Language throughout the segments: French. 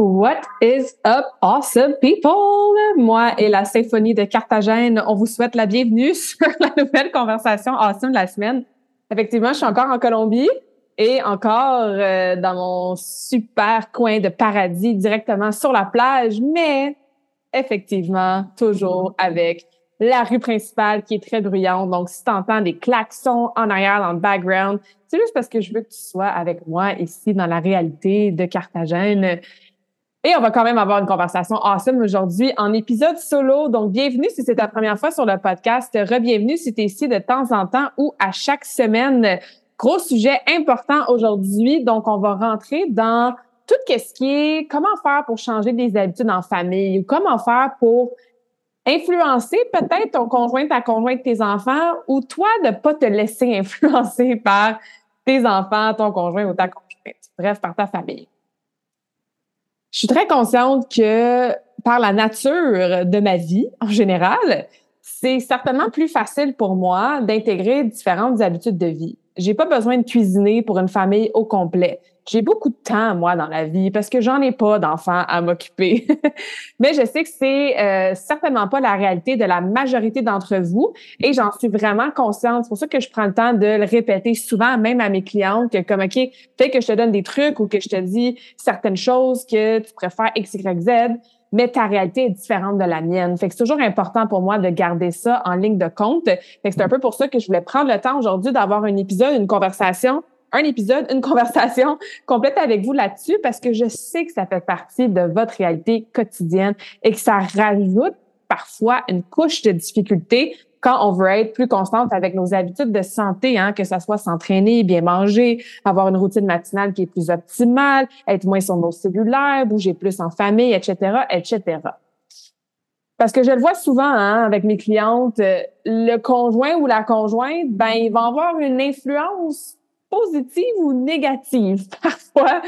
What is up, awesome people? Moi et la symphonie de Carthagène, on vous souhaite la bienvenue sur la nouvelle conversation awesome de la semaine. Effectivement, je suis encore en Colombie et encore euh, dans mon super coin de paradis directement sur la plage, mais effectivement, toujours avec la rue principale qui est très bruyante. Donc, si tu entends des klaxons en arrière dans le background, c'est juste parce que je veux que tu sois avec moi ici dans la réalité de Carthagène. Et on va quand même avoir une conversation awesome aujourd'hui en épisode solo. Donc, bienvenue si c'est ta première fois sur le podcast. Re-bienvenue si tu es ici de temps en temps ou à chaque semaine. Gros sujet important aujourd'hui. Donc, on va rentrer dans tout ce qui est comment faire pour changer des habitudes en famille ou comment faire pour influencer peut-être ton conjoint, ta conjointe, tes enfants ou toi de pas te laisser influencer par tes enfants, ton conjoint ou ta conjointe. Bref, par ta famille. Je suis très consciente que par la nature de ma vie en général, c'est certainement plus facile pour moi d'intégrer différentes habitudes de vie j'ai pas besoin de cuisiner pour une famille au complet. J'ai beaucoup de temps, moi, dans la vie, parce que j'en ai pas d'enfants à m'occuper. Mais je sais que c'est euh, certainement pas la réalité de la majorité d'entre vous et j'en suis vraiment consciente. C'est pour ça que je prends le temps de le répéter souvent, même à mes clientes, que comme, OK, fait que je te donne des trucs ou que je te dis certaines choses que tu préfères X, Y, Z mais ta réalité est différente de la mienne. Fait que c'est toujours important pour moi de garder ça en ligne de compte. Fait que c'est un peu pour ça que je voulais prendre le temps aujourd'hui d'avoir un épisode, une conversation, un épisode, une conversation complète avec vous là-dessus parce que je sais que ça fait partie de votre réalité quotidienne et que ça rajoute parfois une couche de difficulté quand on veut être plus constante avec nos habitudes de santé, hein, que ça soit s'entraîner, bien manger, avoir une routine matinale qui est plus optimale, être moins sur nos cellulaires, bouger plus en famille, etc., etc. Parce que je le vois souvent hein, avec mes clientes, euh, le conjoint ou la conjointe, ben, il va avoir une influence positive ou négative. Parfois,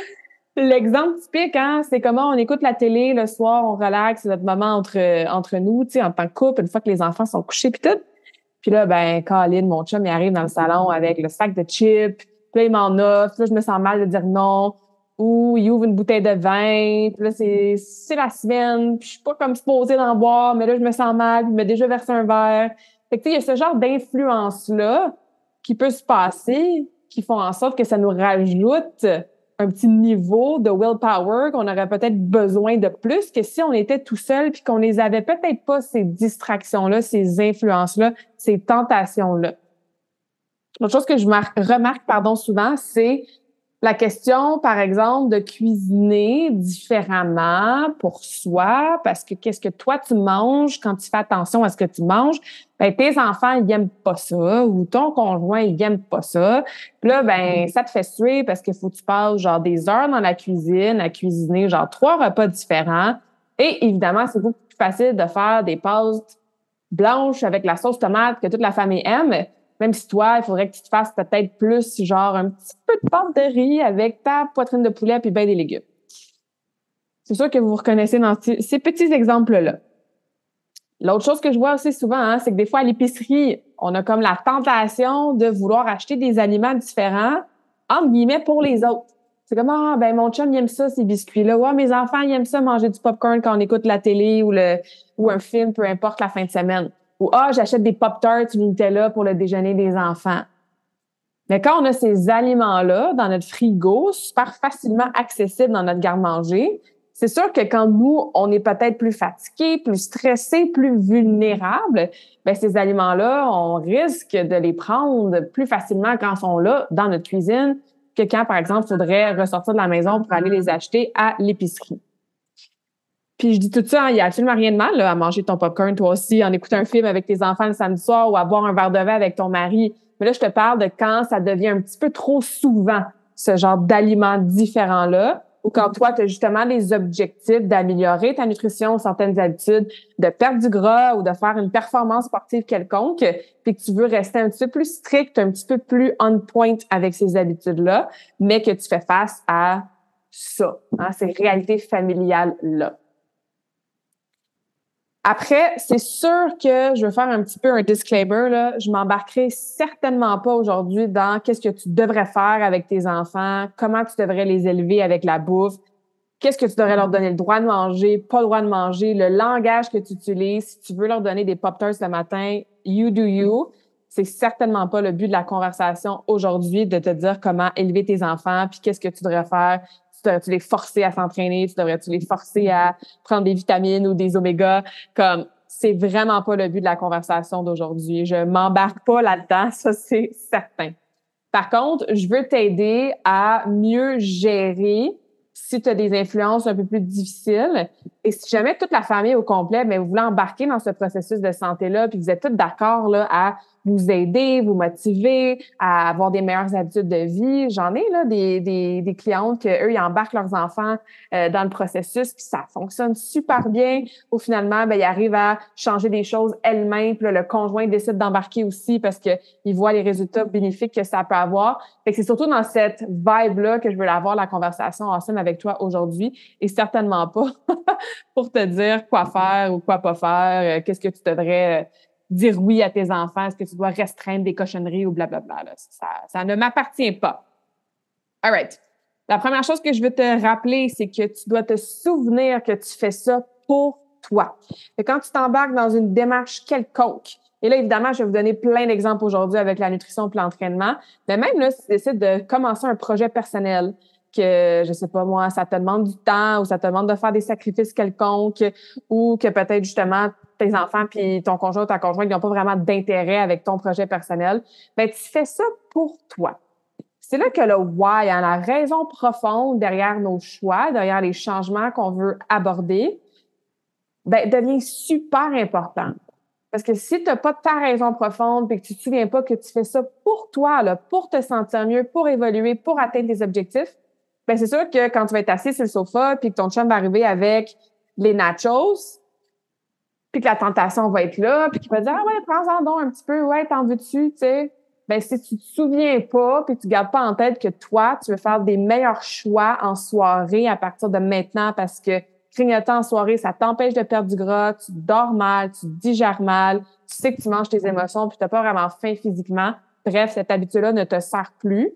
l'exemple typique, hein, c'est comment on écoute la télé le soir, on relaxe, c'est notre moment entre entre nous, tu sais, en tant que couple, une fois que les enfants sont couchés, puis tout. Puis là, ben, Colin, mon chum, il arrive dans le salon avec le sac de chips, puis là, il m'en offre, là, je me sens mal de dire non. Ou il ouvre une bouteille de vin, puis là, c'est, c'est la semaine, puis je suis pas comme supposée d'en boire, mais là, je me sens mal, puis il m'a déjà versé un verre. Fait que, tu sais, il y a ce genre d'influence-là qui peut se passer, qui font en sorte que ça nous rajoute un petit niveau de willpower qu'on aurait peut-être besoin de plus que si on était tout seul puis qu'on les avait peut-être pas ces distractions-là, ces influences-là, ces tentations-là. L'autre chose que je remarque pardon souvent, c'est la question, par exemple, de cuisiner différemment pour soi, parce que qu'est-ce que toi tu manges quand tu fais attention à ce que tu manges, ben tes enfants ils aiment pas ça ou ton conjoint il aime pas ça. Puis là ben ça te fait suer parce qu'il faut que tu passes genre des heures dans la cuisine à cuisiner genre trois repas différents. Et évidemment, c'est beaucoup plus facile de faire des pâtes blanches avec la sauce tomate que toute la famille aime même si toi, il faudrait que tu te fasses peut-être plus, genre un petit peu de pâte de riz avec ta poitrine de poulet puis ben des légumes. C'est sûr que vous reconnaissez dans ces petits exemples-là. L'autre chose que je vois aussi souvent, hein, c'est que des fois à l'épicerie, on a comme la tentation de vouloir acheter des aliments différents, entre guillemets, pour les autres. C'est comme, ah, ben, mon chum, il aime ça, ces biscuits-là. Ouais, mes enfants, ils aiment ça, manger du popcorn quand on écoute la télé ou le, ou un film, peu importe la fin de semaine. Ou ah, j'achète des Pop-Tarts Nutella pour le déjeuner des enfants. Mais quand on a ces aliments-là dans notre frigo, super facilement accessibles dans notre garde-manger, c'est sûr que quand nous, on est peut-être plus fatigué, plus stressé, plus vulnérable, ben ces aliments-là, on risque de les prendre plus facilement quand ils sont là dans notre cuisine que quand, par exemple, il faudrait ressortir de la maison pour aller les acheter à l'épicerie. Puis je dis tout ça, il n'y a absolument rien de mal là, à manger ton popcorn toi aussi, en écoutant un film avec tes enfants le samedi soir ou à boire un verre de vin avec ton mari. Mais là, je te parle de quand ça devient un petit peu trop souvent ce genre d'aliments différents-là, ou quand toi, tu as justement les objectifs d'améliorer ta nutrition, certaines habitudes, de perdre du gras ou de faire une performance sportive quelconque, puis que tu veux rester un petit peu plus strict, un petit peu plus on point avec ces habitudes-là, mais que tu fais face à ça, hein, ces réalités familiales-là. Après, c'est sûr que je veux faire un petit peu un disclaimer. Là. Je m'embarquerai certainement pas aujourd'hui dans qu'est-ce que tu devrais faire avec tes enfants, comment tu devrais les élever avec la bouffe, qu'est-ce que tu devrais leur donner le droit de manger, pas le droit de manger, le langage que tu utilises. Si tu veux leur donner des pop-tarts le matin, you do you. C'est certainement pas le but de la conversation aujourd'hui de te dire comment élever tes enfants, puis qu'est-ce que tu devrais faire devrais-tu les forcer à s'entraîner? Tu devrais-tu les forcer à prendre des vitamines ou des oméga? Comme, c'est vraiment pas le but de la conversation d'aujourd'hui. Je m'embarque pas là-dedans, ça c'est certain. Par contre, je veux t'aider à mieux gérer si tu as des influences un peu plus difficiles. Et si jamais toute la famille au complet, mais vous voulez embarquer dans ce processus de santé-là, puis vous êtes tous d'accord là, à vous aider, vous motiver à avoir des meilleures habitudes de vie. J'en ai là des, des, des clientes que eux ils embarquent leurs enfants euh, dans le processus puis ça fonctionne super bien. Ou finalement, ben ils arrivent à changer des choses elles-mêmes. Le conjoint décide d'embarquer aussi parce que il voit les résultats bénéfiques que ça peut avoir. Fait que c'est surtout dans cette vibe là que je veux avoir la conversation ensemble avec toi aujourd'hui et certainement pas pour te dire quoi faire ou quoi pas faire, euh, qu'est-ce que tu devrais euh, dire oui à tes enfants? Est-ce que tu dois restreindre des cochonneries ou blablabla? Là? Ça, ça ne m'appartient pas. All right. La première chose que je veux te rappeler, c'est que tu dois te souvenir que tu fais ça pour toi. Et quand tu t'embarques dans une démarche quelconque, et là, évidemment, je vais vous donner plein d'exemples aujourd'hui avec la nutrition et l'entraînement, mais même là, si tu décides de commencer un projet personnel, que, je sais pas moi, ça te demande du temps ou ça te demande de faire des sacrifices quelconques ou que peut-être justement tes enfants puis ton conjoint ou ta conjointe n'ont pas vraiment d'intérêt avec ton projet personnel, ben tu fais ça pour toi. C'est là que le why, hein, la raison profonde derrière nos choix, derrière les changements qu'on veut aborder, ben, devient super important. Parce que si tu n'as pas ta raison profonde et que tu te souviens pas que tu fais ça pour toi, là, pour te sentir mieux, pour évoluer, pour atteindre tes objectifs, ben c'est sûr que quand tu vas être assis sur le sofa puis que ton chum va arriver avec les nachos, puis que la tentation va être là, puis qu'il va dire ah ouais prends-en donc un petit peu, ouais t'en veux-tu, tu sais. Ben si tu te souviens pas puis tu gardes pas en tête que toi tu veux faire des meilleurs choix en soirée à partir de maintenant parce que grignoter en soirée ça t'empêche de perdre du gras, tu dors mal, tu digères mal, tu sais que tu manges tes émotions puis t'as pas vraiment faim physiquement. Bref, cette habitude-là ne te sert plus.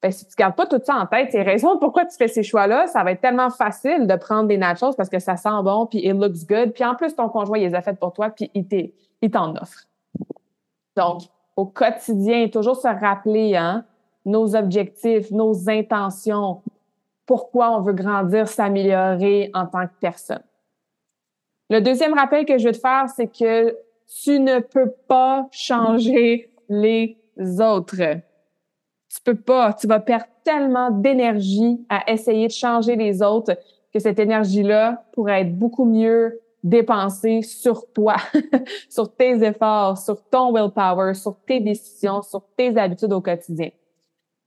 Ben, si tu gardes pas tout ça en tête, c'est raison pourquoi tu fais ces choix-là, ça va être tellement facile de prendre des nachos parce que ça sent bon, puis it looks good, puis en plus, ton conjoint, il les a faites pour toi, puis il t'en offre. Donc, au quotidien, toujours se rappeler hein, nos objectifs, nos intentions, pourquoi on veut grandir, s'améliorer en tant que personne. Le deuxième rappel que je veux te faire, c'est que tu ne peux pas changer les autres. Tu peux pas. Tu vas perdre tellement d'énergie à essayer de changer les autres que cette énergie-là pourrait être beaucoup mieux dépensée sur toi, sur tes efforts, sur ton willpower, sur tes décisions, sur tes habitudes au quotidien.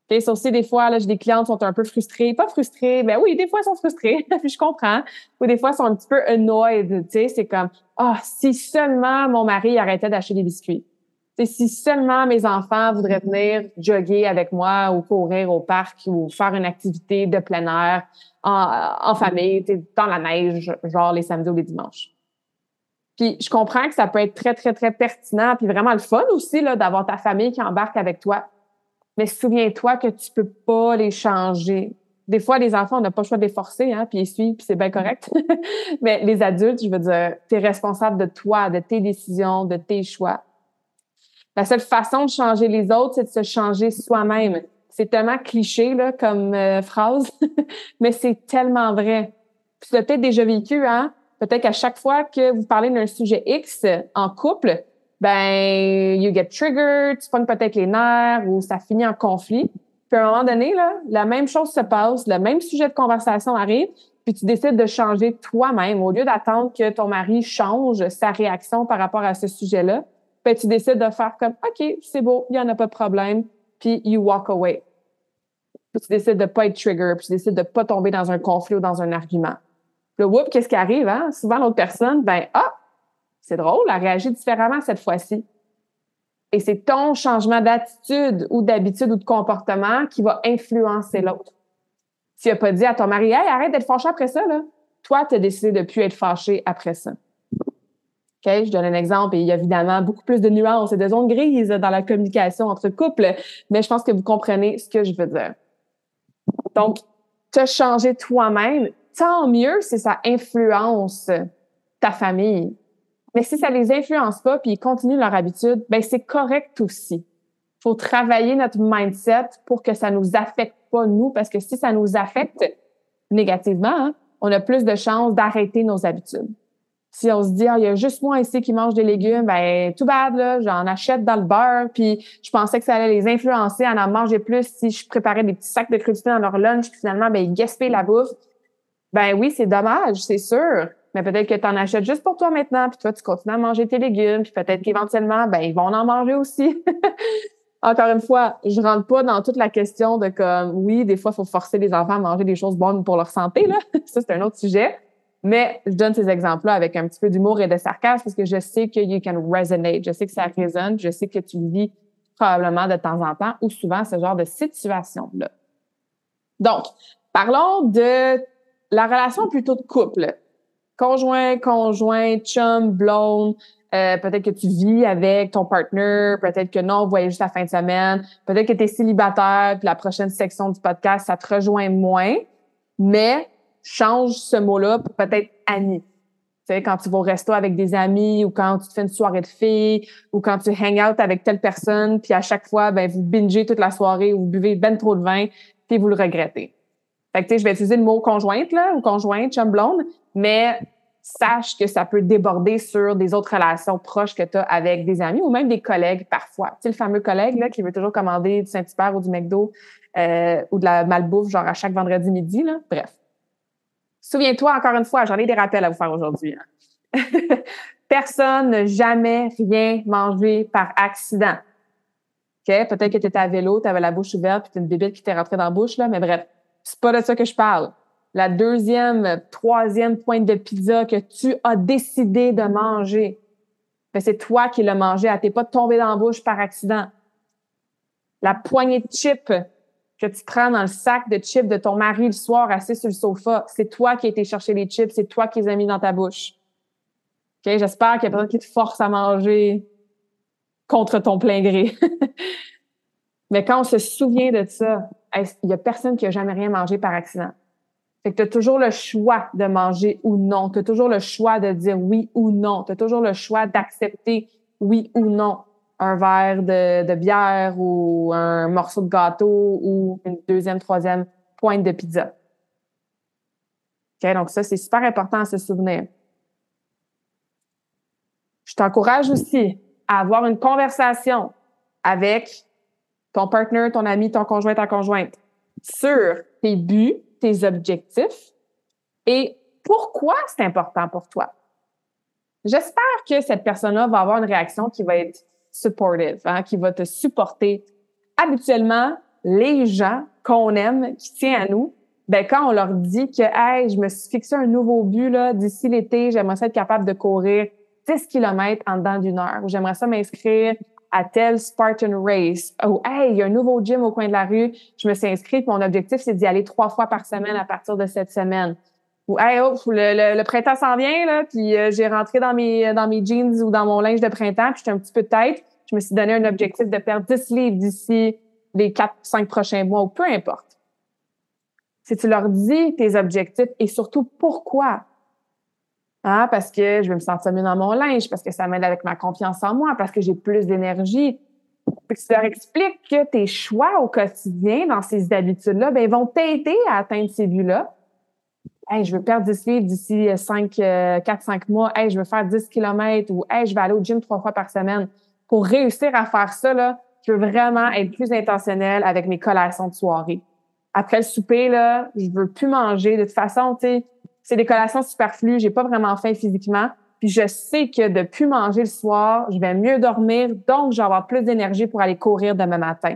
Okay, ça aussi, des fois, là, j'ai des clientes qui sont un peu frustrées. Pas frustrées, ben oui, des fois, elles sont frustrées, puis je comprends. Ou des fois, elles sont un petit peu annoyed, tu sais, c'est comme, ah, si seulement mon mari arrêtait d'acheter des biscuits si seulement mes enfants voudraient venir jogger avec moi ou courir au parc ou faire une activité de plein air en, famille, dans la neige, genre les samedis ou les dimanches. Puis je comprends que ça peut être très, très, très pertinent, puis vraiment le fun aussi d'avoir ta famille qui embarque avec toi. Mais souviens-toi que tu peux pas les changer. Des fois, les enfants, on n'a pas le choix de les forcer, hein, puis ils suivent, puis c'est bien correct. Mais les adultes, je veux dire, tu es responsable de toi, de tes décisions, de tes choix. La seule façon de changer les autres, c'est de se changer soi-même. C'est tellement cliché là, comme euh, phrase, mais c'est tellement vrai. tu l'as peut-être déjà vécu, hein? Peut-être qu'à chaque fois que vous parlez d'un sujet X en couple, ben, you get triggered, tu prends peut-être les nerfs ou ça finit en conflit. Puis à un moment donné, là, la même chose se passe, le même sujet de conversation arrive, puis tu décides de changer toi-même, au lieu d'attendre que ton mari change sa réaction par rapport à ce sujet-là, ben, tu décides de faire comme, OK, c'est beau, il n'y en a pas de problème, puis you walk away. Puis tu décides de pas être trigger, puis tu décides de pas tomber dans un conflit ou dans un argument. Le whoop, qu'est-ce qui arrive, hein? Souvent, l'autre personne, ben, ah, c'est drôle, elle réagit différemment cette fois-ci. Et c'est ton changement d'attitude ou d'habitude ou de comportement qui va influencer l'autre. Tu n'as pas dit à ton mari, hey, arrête d'être fâché après ça, là. Toi, tu as décidé de ne plus être fâché après ça. OK? Je donne un exemple et il y a évidemment beaucoup plus de nuances et de zones grises dans la communication entre couples, mais je pense que vous comprenez ce que je veux dire. Donc, te changer toi-même, tant mieux si ça influence ta famille. Mais si ça les influence pas puis ils continuent leur habitude, ben c'est correct aussi. Faut travailler notre mindset pour que ça nous affecte pas nous parce que si ça nous affecte négativement, hein, on a plus de chances d'arrêter nos habitudes. Si on se dit, ah, il y a juste moi ici qui mange des légumes, ben tout bad, là, j'en achète dans le beurre, puis je pensais que ça allait les influencer à en manger plus si je préparais des petits sacs de crudités dans leur lunch, puis finalement, ben ils gaspillent la bouffe. Ben oui, c'est dommage, c'est sûr. Mais peut-être que tu en achètes juste pour toi maintenant, puis toi, tu continues à manger tes légumes, puis peut-être qu'éventuellement, ben ils vont en manger aussi. Encore une fois, je rentre pas dans toute la question de comme, oui, des fois, il faut forcer les enfants à manger des choses bonnes pour leur santé, là. Ça, c'est un autre sujet. Mais je donne ces exemples-là avec un petit peu d'humour et de sarcasme parce que je sais que you can resonate. Je sais que ça résonne. Je sais que tu vis probablement de temps en temps ou souvent ce genre de situation-là. Donc, parlons de la relation plutôt de couple. Conjoint, conjoint, chum, blonde. Euh, peut-être que tu vis avec ton partner, peut-être que non, vous voyez juste la fin de semaine, peut-être que tu es célibataire, puis la prochaine section du podcast, ça te rejoint moins, mais change ce mot-là pour peut-être ami. Tu sais, quand tu vas au resto avec des amis ou quand tu te fais une soirée de filles ou quand tu hang out avec telle personne, puis à chaque fois, ben, vous bingez toute la soirée ou vous buvez ben trop de vin, puis vous le regrettez. Fait que, tu sais, je vais utiliser le mot conjointe, là, ou conjointe, chum blonde, mais sache que ça peut déborder sur des autres relations proches que tu as avec des amis ou même des collègues parfois. Tu sais, le fameux collègue là, qui veut toujours commander du Saint-Hubert ou du McDo euh, ou de la malbouffe, genre à chaque vendredi midi. Là. Bref. Souviens-toi, encore une fois, j'en ai des rappels à vous faire aujourd'hui. Hein. Personne n'a jamais rien mangé par accident. OK? Peut-être que tu étais à vélo, tu avais la bouche ouverte, puis tu une bébête qui t'est rentrée dans la bouche, là, mais bref, c'est pas de ça que je parle. La deuxième, troisième pointe de pizza que tu as décidé de manger, ben c'est toi qui l'as mangé. Elle t'est pas tombée dans la bouche par accident. La poignée de chips que tu prends dans le sac de chips de ton mari le soir assis sur le sofa. C'est toi qui as été chercher les chips, c'est toi qui les as mis dans ta bouche. OK? J'espère qu'il y a personne qui te force à manger contre ton plein gré. Mais quand on se souvient de ça, il y a personne qui a jamais rien mangé par accident. Fait que tu as toujours le choix de manger ou non. Tu as toujours le choix de dire oui ou non. Tu as toujours le choix d'accepter oui ou non un verre de, bière ou un morceau de gâteau ou une deuxième, troisième pointe de pizza. OK, donc ça, c'est super important à se souvenir. Je t'encourage aussi à avoir une conversation avec ton partenaire, ton ami, ton conjoint, ta conjointe sur tes buts, tes objectifs et pourquoi c'est important pour toi. J'espère que cette personne-là va avoir une réaction qui va être supportive, hein, qui va te supporter. Habituellement, les gens qu'on aime, qui tiennent à nous, ben quand on leur dit que hey, je me suis fixé un nouveau but là d'ici l'été, j'aimerais être capable de courir 10 km en dedans d'une heure, ou j'aimerais ça m'inscrire à tel Spartan Race, ou hey, il y a un nouveau gym au coin de la rue, je me suis inscrite, mon objectif c'est d'y aller trois fois par semaine à partir de cette semaine. Ou oh, le, printemps s'en vient puis euh, j'ai rentré dans mes jeans ou dans mon linge de printemps, puis j'étais un petit peu de tête. Je me suis donné un objectif de perdre 10 livres d'ici les 4 5 prochains mois ou peu importe. Si tu leur dis tes objectifs et surtout pourquoi. Hein, parce que je vais me sentir mieux dans mon linge, parce que ça m'aide avec ma confiance en moi, parce que j'ai plus d'énergie. Puis tu leur expliques que tes choix au quotidien dans ces habitudes-là, ben, vont t'aider à atteindre ces buts-là hey, je veux perdre 10 livres d'ici 5, 4, 5 mois. Hey, je veux faire 10 km ou hey, je vais aller au gym trois fois par semaine. Pour réussir à faire ça, là, je veux vraiment être plus intentionnel avec mes collations de soirée. après le souper, là, je veux plus manger. De toute façon, tu c'est des collations superflues, j'ai pas vraiment faim physiquement. Puis je sais que de plus manger le soir, je vais mieux dormir, donc je vais avoir plus d'énergie pour aller courir demain matin.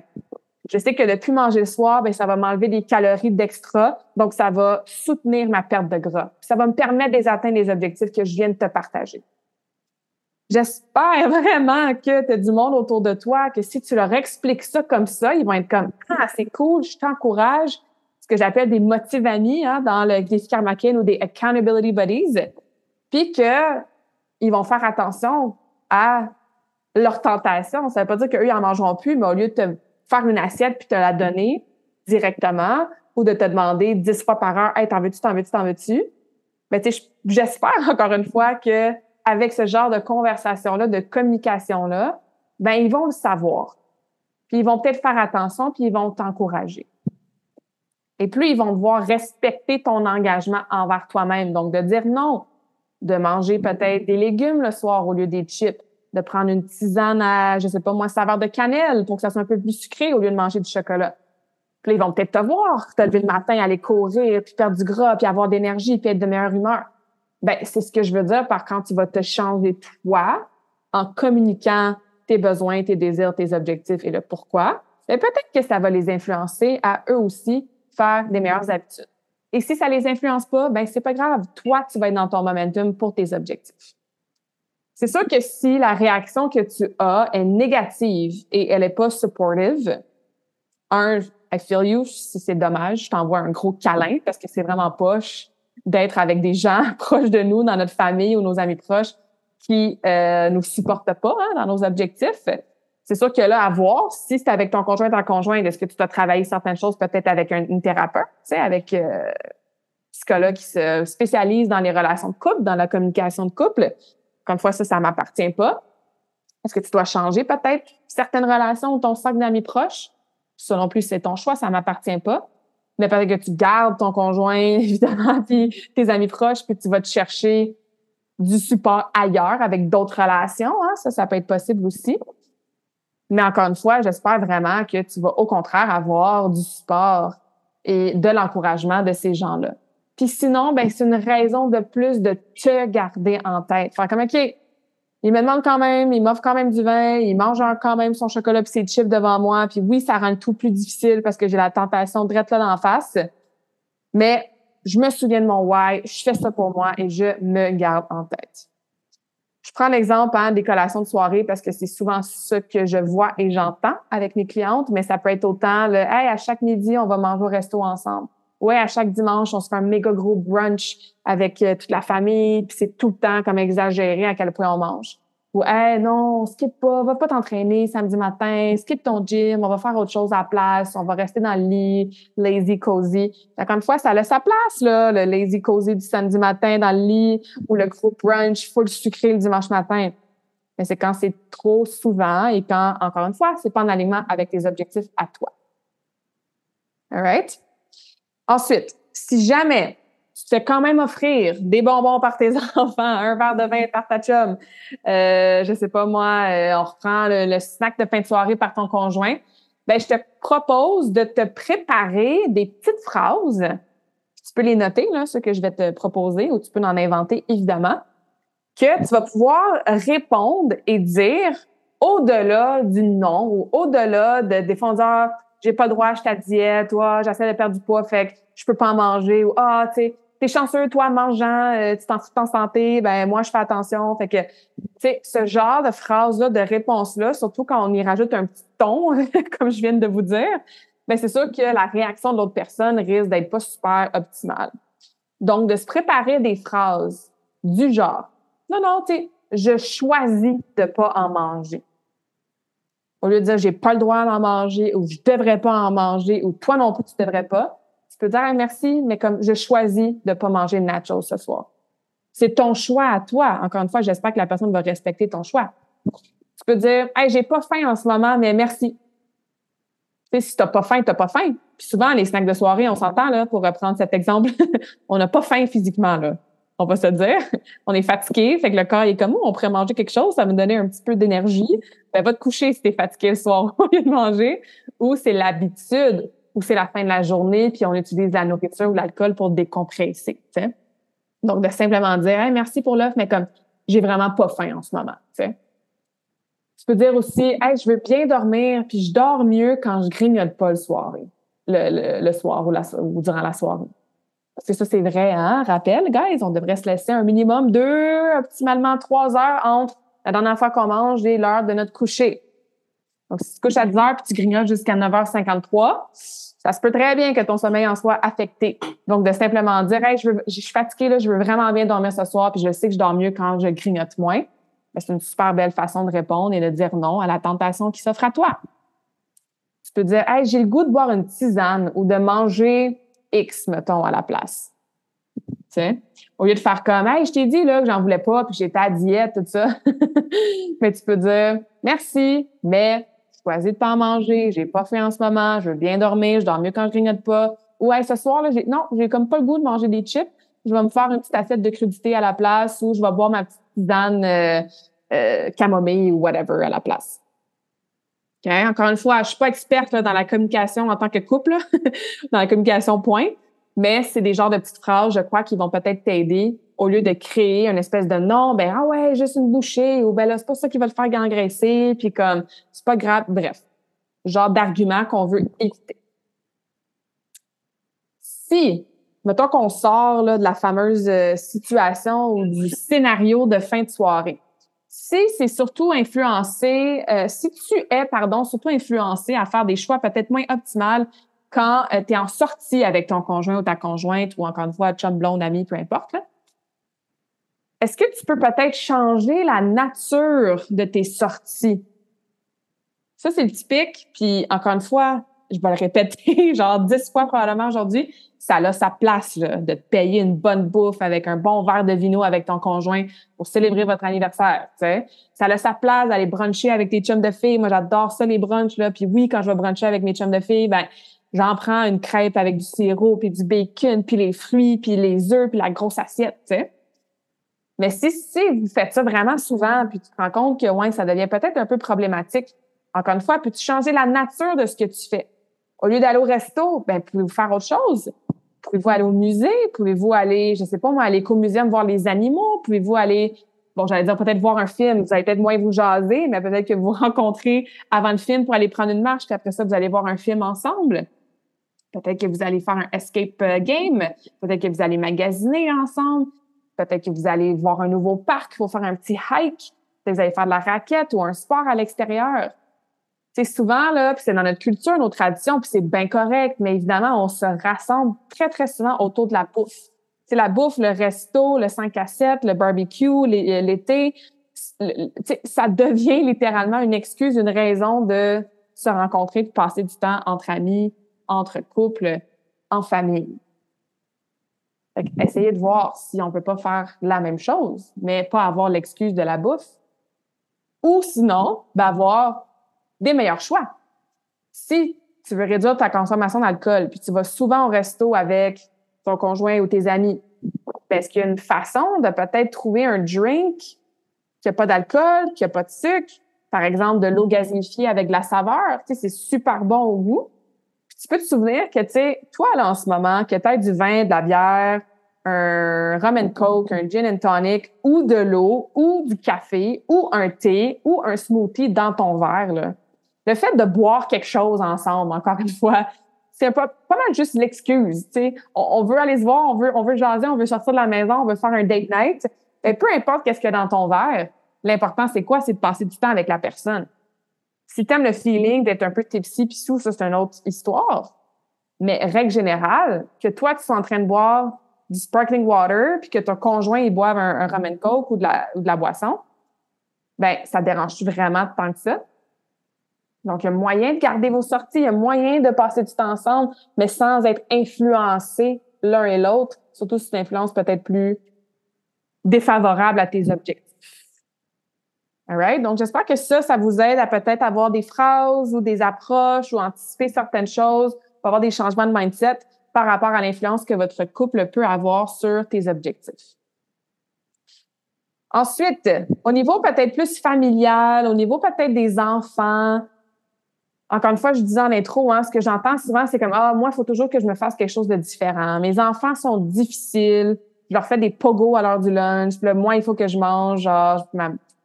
Je sais que de plus manger le soir, ben ça va m'enlever des calories d'extra, donc ça va soutenir ma perte de gras. Ça va me permettre d'atteindre les objectifs que je viens de te partager. J'espère vraiment que tu as du monde autour de toi, que si tu leur expliques ça comme ça, ils vont être comme Ah, c'est cool, je t'encourage. Ce que j'appelle des motive amis hein, dans le défi Karmakin ou des accountability buddies. Puis que ils vont faire attention à leur tentation. Ça veut pas dire qu'eux, ils en mangeront plus, mais au lieu de te faire une assiette puis te la donner directement ou de te demander dix fois par heure, hey, t'en veux-tu, t'en veux-tu, t'en veux-tu? Mais tu sais, j'espère encore une fois que avec ce genre de conversation-là, de communication-là, ben ils vont le savoir. Puis ils vont peut-être faire attention, puis ils vont t'encourager. Et plus ils vont devoir respecter ton engagement envers toi-même. Donc, de dire non, de manger peut-être des légumes le soir au lieu des chips, de prendre une tisane à, je sais pas moi, saveur de cannelle pour que ça soit un peu plus sucré au lieu de manger du chocolat. Puis ils vont peut-être te voir, te lever le matin, aller courir, puis perdre du gras, puis avoir d'énergie, puis être de meilleure humeur. Ben, c'est ce que je veux dire par quand tu vas te changer toi en communiquant tes besoins, tes désirs, tes objectifs et le pourquoi. Et peut-être que ça va les influencer à eux aussi faire des meilleures habitudes. Et si ça les influence pas, ben c'est pas grave. Toi, tu vas être dans ton momentum pour tes objectifs. C'est sûr que si la réaction que tu as est négative et elle est pas supportive, un, I feel you, si c'est dommage, je t'envoie un gros câlin parce que c'est vraiment poche d'être avec des gens proches de nous, dans notre famille ou nos amis proches qui euh, nous supportent pas hein, dans nos objectifs. C'est sûr que là, à voir, si c'est avec ton conjoint, ton conjoint, est-ce que tu dois travailler certaines choses peut-être avec un, une thérapeute, tu sais, avec euh, psychologue qui se spécialise dans les relations de couple, dans la communication de couple. Comme fois, ça, ça m'appartient pas. Est-ce que tu dois changer peut-être certaines relations ou ton sac d'amis proches? Selon plus, c'est ton choix, ça m'appartient pas mais peut-être que tu gardes ton conjoint, évidemment, puis tes amis proches, puis tu vas te chercher du support ailleurs avec d'autres relations. Hein? Ça, ça peut être possible aussi. Mais encore une fois, j'espère vraiment que tu vas au contraire avoir du support et de l'encouragement de ces gens-là. Puis sinon, ben c'est une raison de plus de te garder en tête. Faire comme OK, il me demande quand même, il m'offre quand même du vin, il mange quand même son chocolat puis ses chips devant moi. Puis oui, ça rend le tout plus difficile parce que j'ai la tentation de là d'en face. Mais je me souviens de mon why, je fais ça pour moi et je me garde en tête. Je prends l'exemple hein, des collations de soirée parce que c'est souvent ce que je vois et j'entends avec mes clientes, mais ça peut être autant le Hey, à chaque midi, on va manger au resto ensemble. Ouais, à chaque dimanche, on se fait un méga gros brunch avec euh, toute la famille, puis c'est tout le temps comme exagéré à quel point on mange. Ou hey, non, skip pas, va pas t'entraîner samedi matin, skip ton gym, on va faire autre chose à la place, on va rester dans le lit, lazy cozy. Encore une fois, ça a sa place, là, le lazy cozy du samedi matin dans le lit ou le gros brunch full sucré le dimanche matin. Mais c'est quand c'est trop souvent et quand, encore une fois, c'est pas en alignement avec tes objectifs à toi. All right? Ensuite, si jamais tu te fais quand même offrir des bonbons par tes enfants, un verre de vin par ta chum. Euh, je sais pas moi, euh, on reprend le, snack de fin de soirée par ton conjoint. Ben, je te propose de te préparer des petites phrases. Tu peux les noter, là, ce que je vais te proposer, ou tu peux en inventer, évidemment, que tu vas pouvoir répondre et dire au-delà du non ou au-delà de des fondeurs, j'ai pas le droit, je ta diète, toi, j'essaie de perdre du poids, fait que je peux pas en manger, ou ah, tu sais, t'es chanceux, toi, mangeant, euh, tu t'en fous santé, ben moi, je fais attention. Fait que, tu sais, ce genre de phrase-là, de réponse-là, surtout quand on y rajoute un petit ton, comme je viens de vous dire, ben c'est sûr que la réaction de l'autre personne risque d'être pas super optimale. Donc, de se préparer des phrases du genre, non, non, tu sais, je choisis de pas en manger. Au lieu de dire j'ai pas le droit d'en manger ou je devrais pas en manger ou toi non plus tu devrais pas, tu peux dire merci, mais comme je choisis de pas manger natural ce soir. C'est ton choix à toi. Encore une fois, j'espère que la personne va respecter ton choix. Tu peux dire, hey, j'ai pas faim en ce moment, mais merci. Tu sais, si t'as pas faim, t'as pas faim. Puis souvent, les snacks de soirée, on s'entend, là, pour reprendre cet exemple, on n'a pas faim physiquement, là. On va se dire. On est fatigué, fait que le corps est comme, oh, on pourrait manger quelque chose, ça me donner un petit peu d'énergie. Ben, va te coucher si t'es fatigué le soir au lieu de manger. Ou c'est l'habitude ou c'est la fin de la journée, puis on utilise la nourriture ou l'alcool pour décompresser. Donc, de simplement dire hey, merci pour l'offre, mais comme j'ai vraiment pas faim en ce moment. Tu peux dire aussi hey, je veux bien dormir, puis je dors mieux quand je grignote pas le soir, le, le, soir ou, la, ou durant la soirée. Parce que ça, c'est vrai, hein? Rappel, guys, on devrait se laisser un minimum deux, optimalement trois heures entre la dernière fois qu'on mange et l'heure de notre coucher. Donc, si tu couches à 10 heures puis tu grignotes jusqu'à 9h53, ça se peut très bien que ton sommeil en soit affecté. Donc, de simplement dire, hey, je, veux, je suis fatiguée, là, je veux vraiment bien dormir ce soir, puis je sais que je dors mieux quand je grignote moins. Ben, c'est une super belle façon de répondre et de dire non à la tentation qui s'offre à toi. Tu peux dire, hey, j'ai le goût de boire une tisane ou de manger X, mettons, à la place. sais, Au lieu de faire comme, hey, je t'ai dit là, que j'en voulais pas, puis j'étais à diète, tout ça. mais tu peux dire, merci, mais choisis de pas en manger, j'ai pas fait en ce moment, je veux bien dormir, je dors mieux quand je grignote pas. Ou, hey, ce soir, là, j'ai, non, j'ai comme pas le goût de manger des chips, je vais me faire une petite assiette de crudité à la place ou je vais boire ma petite tisane euh, euh, camomille ou whatever à la place. Encore une fois, je suis pas experte dans la communication en tant que couple, dans la communication point, mais c'est des genres de petites phrases, je crois, qui vont peut-être t'aider au lieu de créer une espèce de non, ben ah ouais, juste une bouchée, ou ben là, c'est pas ça qui va le faire gangresser, puis comme c'est pas grave, bref. Genre d'argument qu'on veut éviter. Si, mettons qu'on sort là, de la fameuse euh, situation ou du scénario de fin de soirée, si c'est surtout influencé, euh, si tu es, pardon, surtout influencé à faire des choix peut-être moins optimales quand euh, tu es en sortie avec ton conjoint ou ta conjointe ou encore une fois, chum, blonde, ami, peu importe, est-ce que tu peux peut-être changer la nature de tes sorties? Ça, c'est le typique. Puis encore une fois, je vais le répéter genre dix fois probablement aujourd'hui, ça a sa place là, de payer une bonne bouffe avec un bon verre de vino avec ton conjoint pour célébrer votre anniversaire. sais. Ça a sa place d'aller bruncher avec tes chums de filles. Moi, j'adore ça, les brunchs. Là. Puis oui, quand je vais bruncher avec mes chums de filles, ben j'en prends une crêpe avec du sirop, puis du bacon, puis les fruits, puis les œufs, puis la grosse assiette. sais. Mais si, si vous faites ça vraiment souvent, puis tu te rends compte que ouais, ça devient peut-être un peu problématique, encore une fois, peux-tu changer la nature de ce que tu fais? Au lieu d'aller au resto, ben, pouvez-vous faire autre chose? Pouvez-vous aller au musée? Pouvez-vous aller, je sais pas moi, à l'écomuséum voir les animaux? Pouvez-vous aller, bon, j'allais dire peut-être voir un film, vous allez peut-être moins vous jaser, mais peut-être que vous vous rencontrez avant le film pour aller prendre une marche, puis après ça, vous allez voir un film ensemble. Peut-être que vous allez faire un escape euh, game. Peut-être que vous allez magasiner ensemble. Peut-être que vous allez voir un nouveau parc, faut faire un petit hike. Peut-être que vous allez faire de la raquette ou un sport à l'extérieur c'est souvent là, puis c'est dans notre culture, nos traditions, puis c'est bien correct, mais évidemment, on se rassemble très très souvent autour de la bouffe. C'est la bouffe, le resto, le 5 à 7, le barbecue, euh, l'été, ça devient littéralement une excuse, une raison de se rencontrer, de passer du temps entre amis, entre couples, en famille. essayez de voir si on peut pas faire la même chose, mais pas avoir l'excuse de la bouffe. Ou sinon, ben avoir des meilleurs choix. Si tu veux réduire ta consommation d'alcool, puis tu vas souvent au resto avec ton conjoint ou tes amis, est-ce qu'il y a une façon de peut-être trouver un drink qui n'a pas d'alcool, qui n'a pas de sucre, par exemple de l'eau gazinifiée avec de la saveur, tu sais, c'est super bon au goût. tu peux te souvenir que, tu sais, toi, là, en ce moment, que tu as du vin, de la bière, un rum and coke, un gin and tonic, ou de l'eau, ou du café, ou un thé, ou un smoothie dans ton verre, là le fait de boire quelque chose ensemble, encore une fois, c'est pas, pas mal juste l'excuse. On, on, veut aller se voir, on veut, on veut jaser, on veut sortir de la maison, on veut faire un date night. Et peu importe qu'est-ce qu'il y a dans ton verre, l'important c'est quoi? C'est de passer du temps avec la personne. Si tu aimes le feeling d'être un peu tipsy puis sous, ça c'est une autre histoire. Mais règle générale, que toi tu sois en train de boire du sparkling water puis que ton conjoint il boive un, un rum and coke ou de la, ou de la boisson, ben ça dérange-tu vraiment tant que ça? Donc, il y a moyen de garder vos sorties, il y a moyen de passer du temps ensemble, mais sans être influencés l'un et l'autre, surtout si une influence peut-être plus défavorable à tes objectifs. All Donc, j'espère que ça, ça vous aide à peut-être avoir des phrases ou des approches ou anticiper certaines choses pour avoir des changements de mindset par rapport à l'influence que votre couple peut avoir sur tes objectifs. Ensuite, au niveau peut-être plus familial, au niveau peut-être des enfants, encore une fois, je disais en intro, hein, ce que j'entends souvent, c'est comme ah moi, il faut toujours que je me fasse quelque chose de différent. Mes enfants sont difficiles. Je leur fais des pogos à l'heure du lunch. Puis là, moi, il faut que je mange. Genre,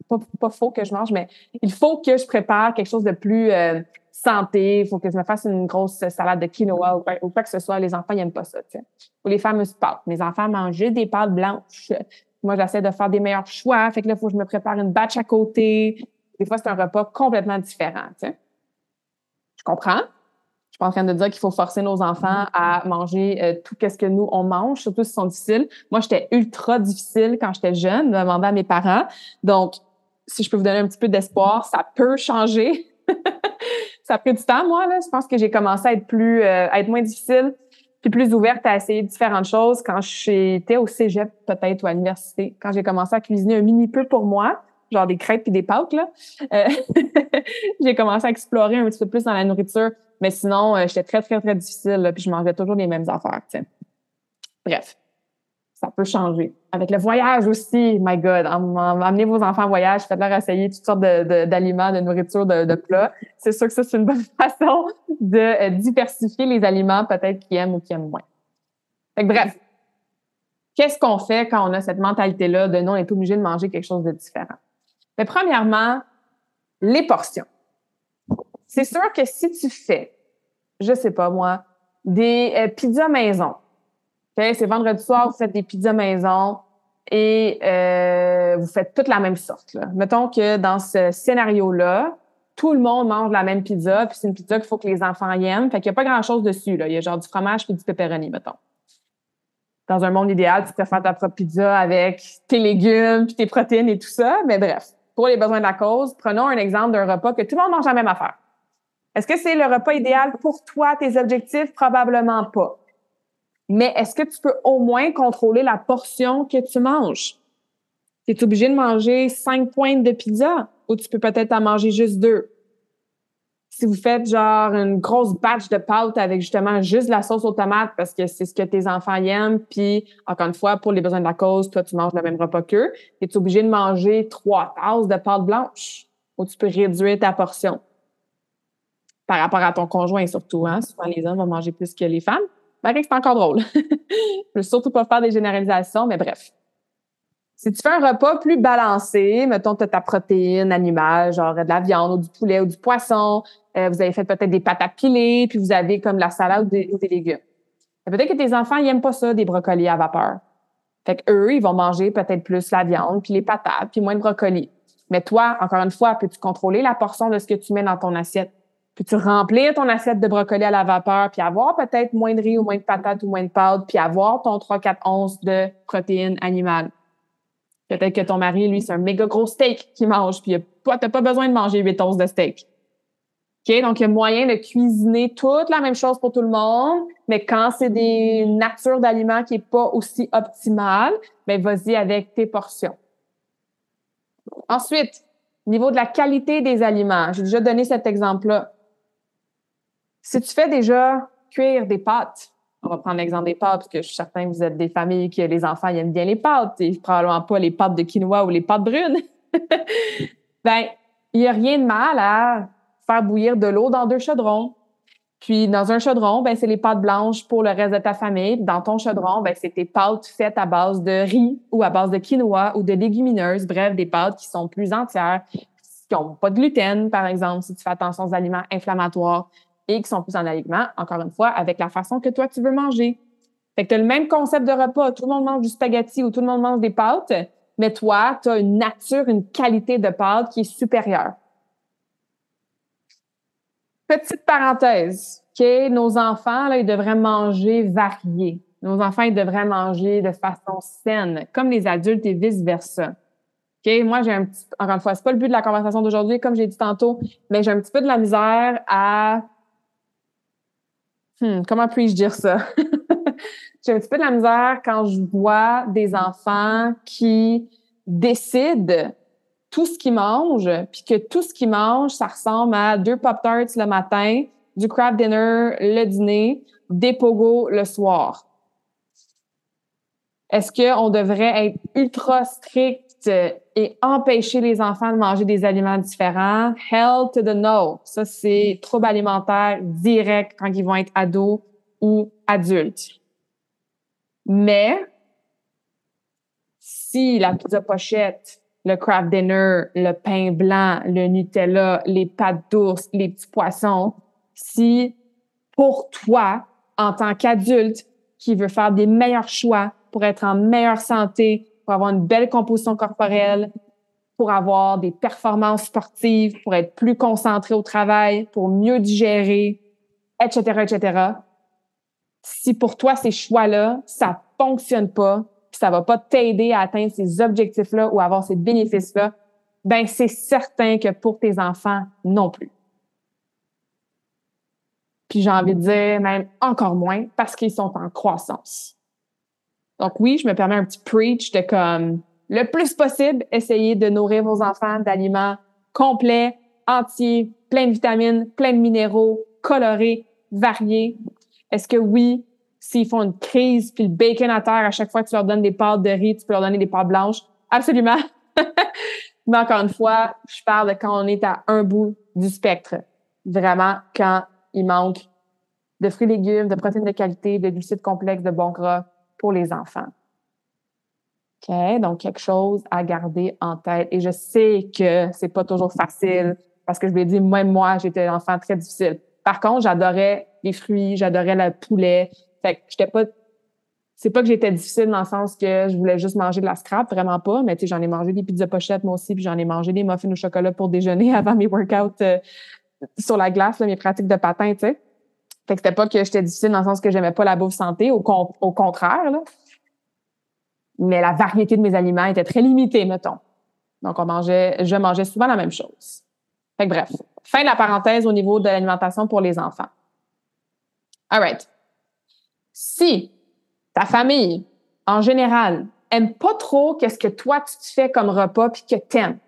pas, pas faut que je mange, mais il faut que je prépare quelque chose de plus euh, santé. Il faut que je me fasse une grosse salade de quinoa ou, quoi, que ce soit. Les enfants, ils n'aiment pas ça. sais. Ou les fameuses pâtes. Mes enfants mangent juste des pâtes blanches. Moi, j'essaie de faire des meilleurs choix. Fait que là, il faut que je me prépare une batch à côté. Des fois, c'est un repas complètement différent. Je comprends. Je suis pas en train de dire qu'il faut forcer nos enfants à manger euh, tout ce que nous on mange, surtout s'ils sont difficiles. Moi, j'étais ultra difficile quand j'étais jeune, de demander à mes parents. Donc, si je peux vous donner un petit peu d'espoir, ça peut changer. ça a pris du temps, moi. Là. Je pense que j'ai commencé à être plus, euh, à être moins difficile, puis plus ouverte à essayer différentes choses quand j'étais au cégep, peut-être, ou à l'université. Quand j'ai commencé à cuisiner un mini peu pour moi, genre des crêpes et des pâtes, là. Euh, j'ai commencé à explorer un petit peu plus dans la nourriture. Mais sinon, euh, j'étais très, très, très difficile, là, puis je mangeais toujours les mêmes affaires. Bref, ça peut changer. Avec le voyage aussi, my God, amenez vos enfants en voyage, faites-leur essayer toutes sortes d'aliments, de, nourriture, de, plats. C'est sûr que ça, c'est une bonne façon de euh, diversifier les aliments peut-être qu'ils aiment ou qu'ils aiment moins. Fait que, bref, qu'est-ce qu'on fait quand on a cette mentalité-là de non, on est obligé de manger quelque chose de différent? Mais premièrement, les portions. C'est sûr que si tu fais, je sais pas moi, des euh, pizzas maison, okay? c'est vendredi soir, vous faites des pizzas maison et euh, vous faites toutes la même sorte. Là. Mettons que dans ce scénario-là, tout le monde mange la même pizza, puis c'est une pizza qu'il faut que les enfants y aiment. Fait qu'il n'y a pas grand-chose dessus. Là. Il y a genre du fromage puis du pepperoni, mettons. Dans un monde idéal, tu préfères ta propre pizza avec tes légumes puis tes protéines et tout ça. Mais bref, pour les besoins de la cause, prenons un exemple d'un repas que tout le monde mange la même affaire. Est-ce que c'est le repas idéal pour toi, tes objectifs? Probablement pas. Mais est-ce que tu peux au moins contrôler la portion que tu manges? Tu obligé de manger cinq pointes de pizza ou tu peux peut-être en manger juste deux? Si vous faites genre une grosse batch de pâtes avec justement juste la sauce aux tomates parce que c'est ce que tes enfants aiment, puis encore une fois, pour les besoins de la cause, toi, tu manges le même repas qu'eux, et tu es obligé de manger trois tasses de pâtes blanches ou tu peux réduire ta portion? Par rapport à ton conjoint surtout, hein? Souvent, les hommes vont manger plus que les femmes. Ben, c'est encore drôle. Je veux surtout pas faire des généralisations, mais bref. Si tu fais un repas plus balancé, mettons, tu as ta protéine animale, genre de la viande ou du poulet ou du poisson, euh, vous avez fait peut-être des pâtes à piler, puis vous avez comme la salade ou des, légumes. Peut-être que tes enfants, ils aiment pas ça, des brocolis à vapeur. Fait qu'eux, ils vont manger peut-être plus la viande, puis les patates, puis moins de brocolis. Mais toi, encore une fois, peux-tu contrôler la portion de ce que tu mets dans ton assiette? Peux-tu remplir ton assiette de brocolis à la vapeur, puis avoir peut-être moins de riz ou moins de patates ou moins de pâtes, puis avoir ton 3-4 onces de protéines animales? Peut-être que ton mari, lui, c'est un méga gros steak qu'il mange, puis toi, t'as pas besoin de manger 8 onces de steak. OK? Donc, il y a moyen de cuisiner toute la même chose pour tout le monde, mais quand c'est des natures d'aliments qui est pas aussi optimale, ben vas-y avec tes portions. Ensuite, niveau de la qualité des aliments, j'ai déjà donné cet exemple-là. Si tu fais déjà cuire des pâtes, on va prendre l'exemple des pâtes, parce que je suis certain que vous êtes des familles que les enfants aiment bien les pâtes, et probablement pas les pâtes de quinoa ou les pâtes brunes. ben, il n'y a rien de mal à faire bouillir de l'eau dans deux chaudrons. Puis dans un chaudron, ben c'est les pâtes blanches pour le reste de ta famille. Dans ton chaudron, ben c'est tes pâtes faites à base de riz ou à base de quinoa ou de légumineuses, bref, des pâtes qui sont plus entières, qui n'ont pas de gluten, par exemple, si tu fais attention aux aliments inflammatoires et qui sont plus en alignement, encore une fois, avec la façon que toi, tu veux manger. Fait que tu as le même concept de repas. Tout le monde mange du spaghetti ou tout le monde mange des pâtes, mais toi, tu as une nature, une qualité de pâte qui est supérieure. Petite parenthèse, OK? Nos enfants, là, ils devraient manger varié. Nos enfants, ils devraient manger de façon saine, comme les adultes et vice-versa. OK? Moi, j'ai un petit, encore une fois, c'est pas le but de la conversation d'aujourd'hui, comme j'ai dit tantôt, mais j'ai un petit peu de la misère à Hmm, comment puis-je dire ça? J'ai un petit peu de la misère quand je vois des enfants qui décident tout ce qu'ils mangent, puis que tout ce qu'ils mangent, ça ressemble à deux Pop-Tarts le matin, du crab dinner le dîner, des pogos le soir. Est-ce qu'on devrait être ultra strict et empêcher les enfants de manger des aliments différents. Hell to the no. Ça, c'est trouble alimentaire direct quand ils vont être ados ou adultes. Mais si la pizza pochette, le craft dinner, le pain blanc, le Nutella, les pâtes d'ours, les petits poissons, si pour toi, en tant qu'adulte qui veut faire des meilleurs choix pour être en meilleure santé, pour avoir une belle composition corporelle, pour avoir des performances sportives, pour être plus concentré au travail, pour mieux digérer, etc., etc. Si pour toi, ces choix-là, ça fonctionne pas, ça va pas t'aider à atteindre ces objectifs-là ou avoir ces bénéfices-là, ben c'est certain que pour tes enfants non plus. Puis j'ai envie de dire même encore moins parce qu'ils sont en croissance. Donc oui, je me permets un petit preach de comme le plus possible, essayer de nourrir vos enfants d'aliments complets, entiers, pleins de vitamines, pleins de minéraux, colorés, variés. Est-ce que oui, s'ils font une crise puis le bacon à terre à chaque fois que tu leur donnes des pâtes de riz, tu peux leur donner des pâtes blanches? Absolument. Mais encore une fois, je parle de quand on est à un bout du spectre. Vraiment, quand il manque de fruits légumes, de protéines de qualité, de glucides complexes, de bons gras pour les enfants. OK? Donc, quelque chose à garder en tête. Et je sais que c'est pas toujours facile parce que je vous l'ai dit, même moi, j'étais enfant très difficile. Par contre, j'adorais les fruits, j'adorais le poulet. Fait que j'étais pas c'est pas que j'étais difficile dans le sens que je voulais juste manger de la scrap, vraiment pas, mais tu sais, j'en ai mangé des pizzas pochettes moi aussi, puis j'en ai mangé des muffins au chocolat pour déjeuner avant mes workouts euh, sur la glace, mes pratiques de patin, tu sais. Fait que c'était pas que j'étais difficile dans le sens que j'aimais pas la bouffe santé, au, au contraire, là. Mais la variété de mes aliments était très limitée, mettons. Donc, on mangeait, je mangeais souvent la même chose. Fait que bref, fin de la parenthèse au niveau de l'alimentation pour les enfants. All right. Si ta famille, en général, aime pas trop qu'est-ce que toi tu te fais comme repas puis que t'aimes.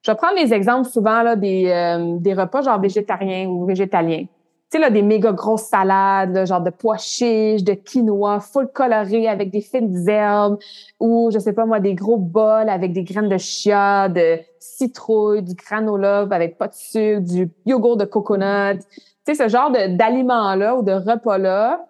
Je vais prendre les exemples souvent là, des, euh, des repas genre végétariens ou végétaliens. Tu sais, là, des méga grosses salades, genre de pois chiches, de quinoa, full coloré avec des fines herbes, ou, je sais pas moi, des gros bols avec des graines de chia, de citrouille, du granola avec pas de sucre, du yogourt de coconut. Tu sais, ce genre d'aliments-là ou de repas-là,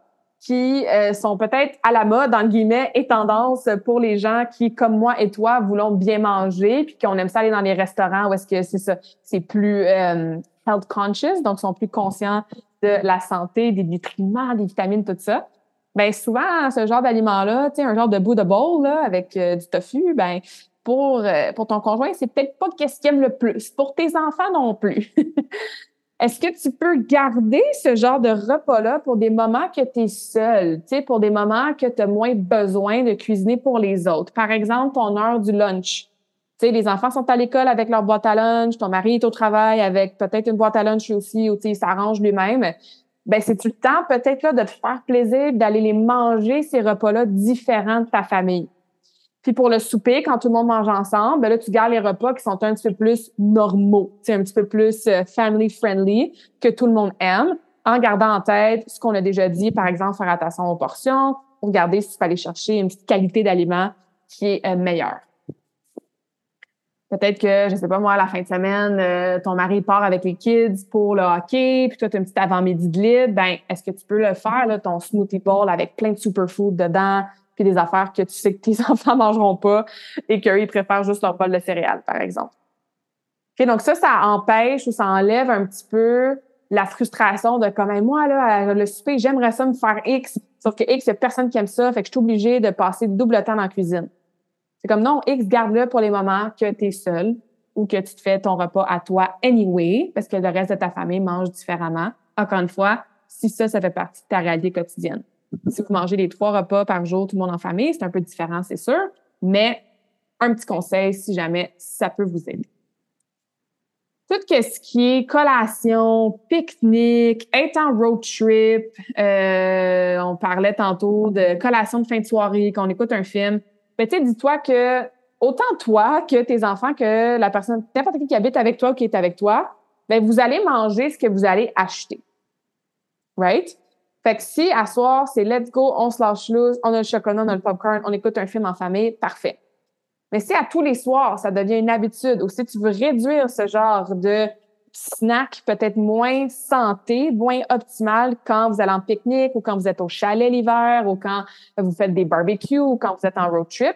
qui euh, sont peut-être à la mode, en guillemets, et tendance pour les gens qui, comme moi et toi, voulons bien manger, puis qu'on aime ça aller dans les restaurants où est-ce que c'est ça, c'est plus euh, health conscious, donc sont plus conscients de la santé, des nutriments, des vitamines, tout ça. Ben souvent, ce genre d'aliment-là, tu sais, un genre de bout de bowl là, avec euh, du tofu, ben pour, pour ton conjoint, c'est peut-être pas qu'est-ce qu'il aime le plus. Pour tes enfants non plus. Est-ce que tu peux garder ce genre de repas-là pour des moments que tu es seul, pour des moments que tu as moins besoin de cuisiner pour les autres? Par exemple, ton heure du lunch. sais, les enfants sont à l'école avec leur boîte à lunch, ton mari est au travail avec peut-être une boîte à lunch aussi, ou il s'arrange lui-même. Ben, c'est tu le temps peut-être là de te faire plaisir d'aller les manger ces repas-là différents de ta famille? Puis pour le souper, quand tout le monde mange ensemble, ben là, tu gardes les repas qui sont un petit peu plus normaux, un petit peu plus euh, family friendly, que tout le monde aime, en gardant en tête ce qu'on a déjà dit, par exemple, faire attention aux portions, regarder s'il aller chercher une petite qualité d'aliment qui est euh, meilleure. Peut-être que, je sais pas moi, à la fin de semaine, euh, ton mari part avec les kids pour le hockey, puis toi, tu as un petit avant-midi de libre. Ben, est-ce que tu peux le faire, là, ton smoothie bowl avec plein de superfood dedans, puis des affaires que tu sais que tes enfants mangeront pas et qu'ils préfèrent juste leur bol de céréales, par exemple. Okay, donc ça, ça empêche ou ça enlève un petit peu la frustration de comme moi là le souper j'aimerais ça me faire X sauf que X il y a personne qui aime ça fait que je suis obligée de passer double temps dans la cuisine. C'est comme non X garde-le pour les moments que tu es seul ou que tu te fais ton repas à toi anyway parce que le reste de ta famille mange différemment. Encore une fois, si ça ça fait partie de ta réalité quotidienne. Si vous mangez les trois repas par jour, tout le monde en famille, c'est un peu différent, c'est sûr. Mais un petit conseil, si jamais ça peut vous aider. Tout ce qui est collation, pique-nique, être en road trip, euh, on parlait tantôt de collation de fin de soirée, qu'on écoute un film. Mais tu sais, dis-toi que autant toi que tes enfants, que la personne, n'importe qui qui habite avec toi ou qui est avec toi, ben vous allez manger ce que vous allez acheter. Right? Fait que si à soir, c'est let's go, on se lâche loose, on a le chocolat, on a le popcorn, on écoute un film en famille, parfait. Mais si à tous les soirs, ça devient une habitude, ou si tu veux réduire ce genre de snack peut-être moins santé, moins optimal quand vous allez en pique-nique ou quand vous êtes au chalet l'hiver ou quand vous faites des barbecues ou quand vous êtes en road trip.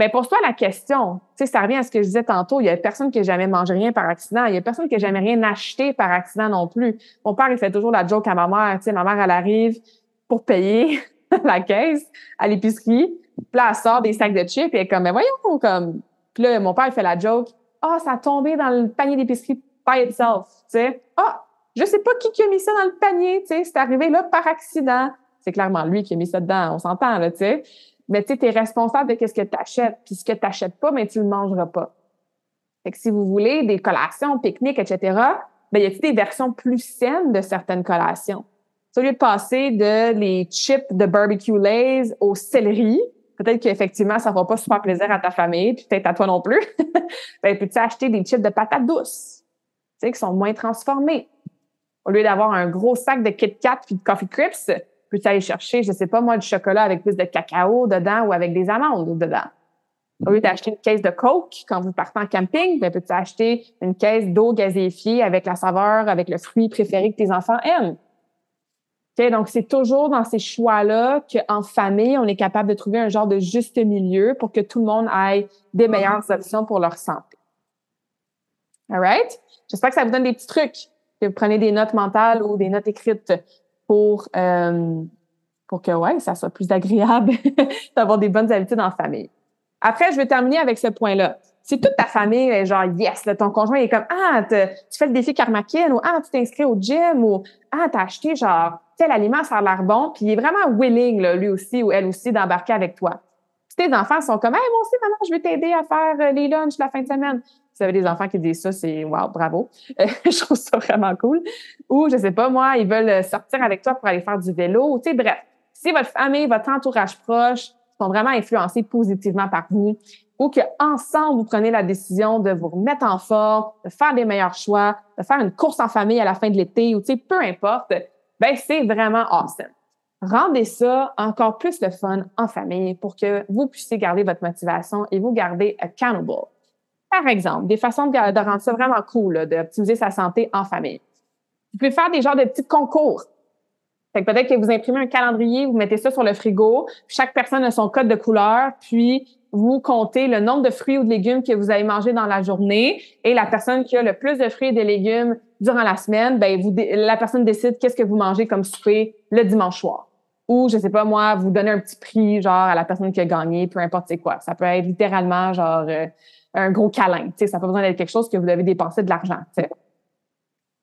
Mais pose-toi la question, tu sais, ça revient à ce que je disais tantôt, il y a personne qui n'a jamais mangé rien par accident, il y a personne qui n'a jamais rien acheté par accident non plus. Mon père, il fait toujours la joke à ma mère, tu sais, ma mère, elle arrive pour payer la caisse à l'épicerie, puis là, elle sort des sacs de chips et elle est comme, mais voyons, comme, puis là, mon père, il fait la joke, ah, ça a tombé dans le panier d'épicerie by itself, tu sais. Ah, je sais pas qui, qui a mis ça dans le panier, tu sais, c'est arrivé là par accident. C'est clairement lui qui a mis ça dedans, on s'entend, là, tu sais. Mais tu es responsable de ce que tu achètes. Puis ce que tu n'achètes pas, mais tu ne le mangeras pas. Fait que si vous voulez des collations, pique-niques, etc., ben, y a-t-il des versions plus saines de certaines collations? Au lieu de passer de les chips de barbecue lays au céleri, peut-être qu'effectivement, ça ne fera pas super plaisir à ta famille, puis peut-être à toi non plus. ben, peux-tu acheter des chips de patates douces, tu sais, qui sont moins transformés? Au lieu d'avoir un gros sac de Kit Kat puis de Coffee Crips, peux-tu aller chercher, je sais pas moi, du chocolat avec plus de cacao dedans ou avec des amandes dedans? Au lieu d'acheter une caisse de Coke quand vous partez en camping, ben, peux-tu acheter une caisse d'eau gazéifiée avec la saveur, avec le fruit préféré que tes enfants aiment? Okay, donc, c'est toujours dans ces choix-là qu'en famille, on est capable de trouver un genre de juste milieu pour que tout le monde ait des meilleures options pour leur santé. All right? J'espère que ça vous donne des petits trucs, que vous prenez des notes mentales ou des notes écrites pour, euh, pour que ouais, ça soit plus agréable d'avoir des bonnes habitudes en famille. Après, je vais terminer avec ce point-là. Si toute ta famille est genre yes, ton conjoint est comme ah tu fais le défi Karmakin ou ah tu t'inscris au gym ou ah t'as acheté genre tel aliment ça a l'air bon puis il est vraiment willing lui aussi ou elle aussi d'embarquer avec toi. Tes enfants sont comme hey moi aussi maman je vais t'aider à faire euh, les lunchs la fin de semaine, vous avez des enfants qui disent ça, c'est wow, bravo. je trouve ça vraiment cool. Ou, je sais pas, moi, ils veulent sortir avec toi pour aller faire du vélo. Tu sais, bref, si votre famille, votre entourage proche sont vraiment influencés positivement par vous, ou que ensemble vous prenez la décision de vous remettre en forme, de faire des meilleurs choix, de faire une course en famille à la fin de l'été, ou tu sais, peu importe, ben c'est vraiment awesome. Rendez ça encore plus le fun en famille pour que vous puissiez garder votre motivation et vous garder accountable. Par exemple, des façons de, rendre ça vraiment cool, d'optimiser sa santé en famille. Vous pouvez faire des genres de petits concours. Fait peut-être que vous imprimez un calendrier, vous mettez ça sur le frigo, chaque personne a son code de couleur, puis vous comptez le nombre de fruits ou de légumes que vous avez mangé dans la journée et la personne qui a le plus de fruits et de légumes durant la semaine, ben vous, la personne décide qu'est-ce que vous mangez comme souper le dimanche soir. Ou, je sais pas moi, vous donnez un petit prix, genre, à la personne qui a gagné, peu importe c'est quoi. Ça peut être littéralement, genre, euh, un gros câlin. Ça n'a pas besoin d'être quelque chose que vous devez dépenser de l'argent.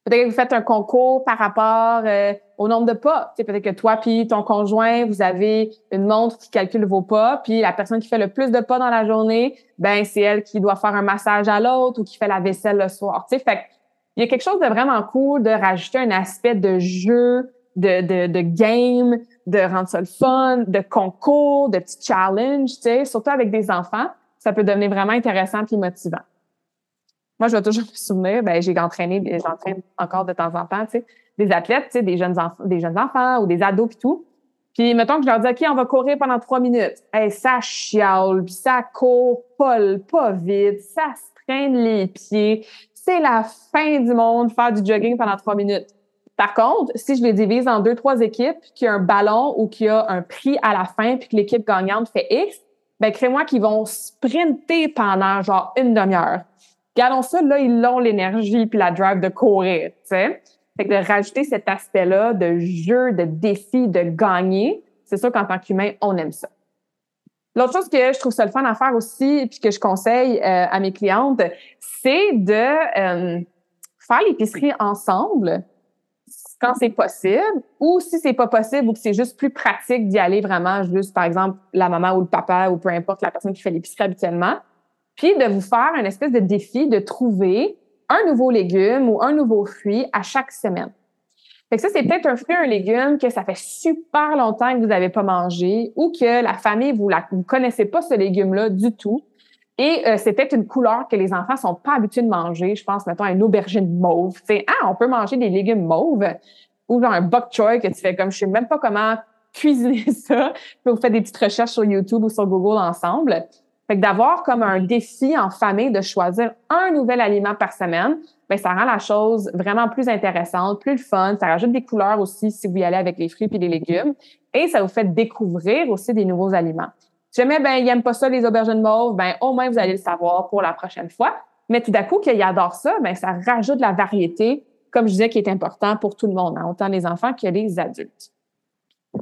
Peut-être que vous faites un concours par rapport euh, au nombre de pas. Peut-être que toi puis ton conjoint, vous avez une montre qui calcule vos pas, puis la personne qui fait le plus de pas dans la journée, ben c'est elle qui doit faire un massage à l'autre ou qui fait la vaisselle le soir. Fait il y a quelque chose de vraiment cool de rajouter un aspect de jeu, de, de, de game, de rendre ça le fun, de concours, de petits challenges, surtout avec des enfants ça peut devenir vraiment intéressant et motivant. Moi, je vais toujours me souvenir, ben, j'ai entraîné, j'entraîne encore de temps en temps, des athlètes, des jeunes enfants, ou des ados pis tout. Puis, mettons que je leur dis, OK, on va courir pendant trois minutes. Hey, ça chiale, puis ça court pas, pas vite, ça se traîne les pieds. C'est la fin du monde faire du jogging pendant trois minutes. Par contre, si je les divise en deux, trois équipes, qu'il y a un ballon ou qu'il y a un prix à la fin, puis que l'équipe gagnante fait X, ben crée-moi qu'ils vont sprinter pendant genre une demi-heure. Regardons ça, là, ils ont l'énergie puis la drive de courir, tu sais. Fait que de rajouter cet aspect-là de jeu, de défi, de gagner, c'est sûr qu'en tant qu'humain, on aime ça. L'autre chose que je trouve ça le fun à faire aussi, puis que je conseille euh, à mes clientes, c'est de euh, faire l'épicerie ensemble quand c'est possible, ou si c'est pas possible ou que c'est juste plus pratique d'y aller vraiment juste, par exemple, la maman ou le papa ou peu importe la personne qui fait l'épicerie habituellement, puis de vous faire un espèce de défi de trouver un nouveau légume ou un nouveau fruit à chaque semaine. Fait que ça, c'est peut-être un fruit, un légume que ça fait super longtemps que vous n'avez pas mangé ou que la famille, vous ne connaissez pas ce légume-là du tout. Et euh, c'était une couleur que les enfants sont pas habitués de manger. Je pense, mettons, une aubergine mauve. Tu sais, ah, on peut manger des légumes mauves ou genre un bok choy que tu fais comme je sais même pas comment cuisiner ça. Puis vous faites des petites recherches sur YouTube ou sur Google ensemble. Fait que d'avoir comme un défi en famille de choisir un nouvel aliment par semaine, ben ça rend la chose vraiment plus intéressante, plus le fun. Ça rajoute des couleurs aussi si vous y allez avec les fruits et les légumes. Et ça vous fait découvrir aussi des nouveaux aliments. Jamais ben, ils n'aiment pas ça, les aubergines mauves, ben au moins vous allez le savoir pour la prochaine fois. Mais tout d'un coup, qu'ils adorent ça, ben ça rajoute la variété, comme je disais, qui est important pour tout le monde, hein, autant les enfants que les adultes.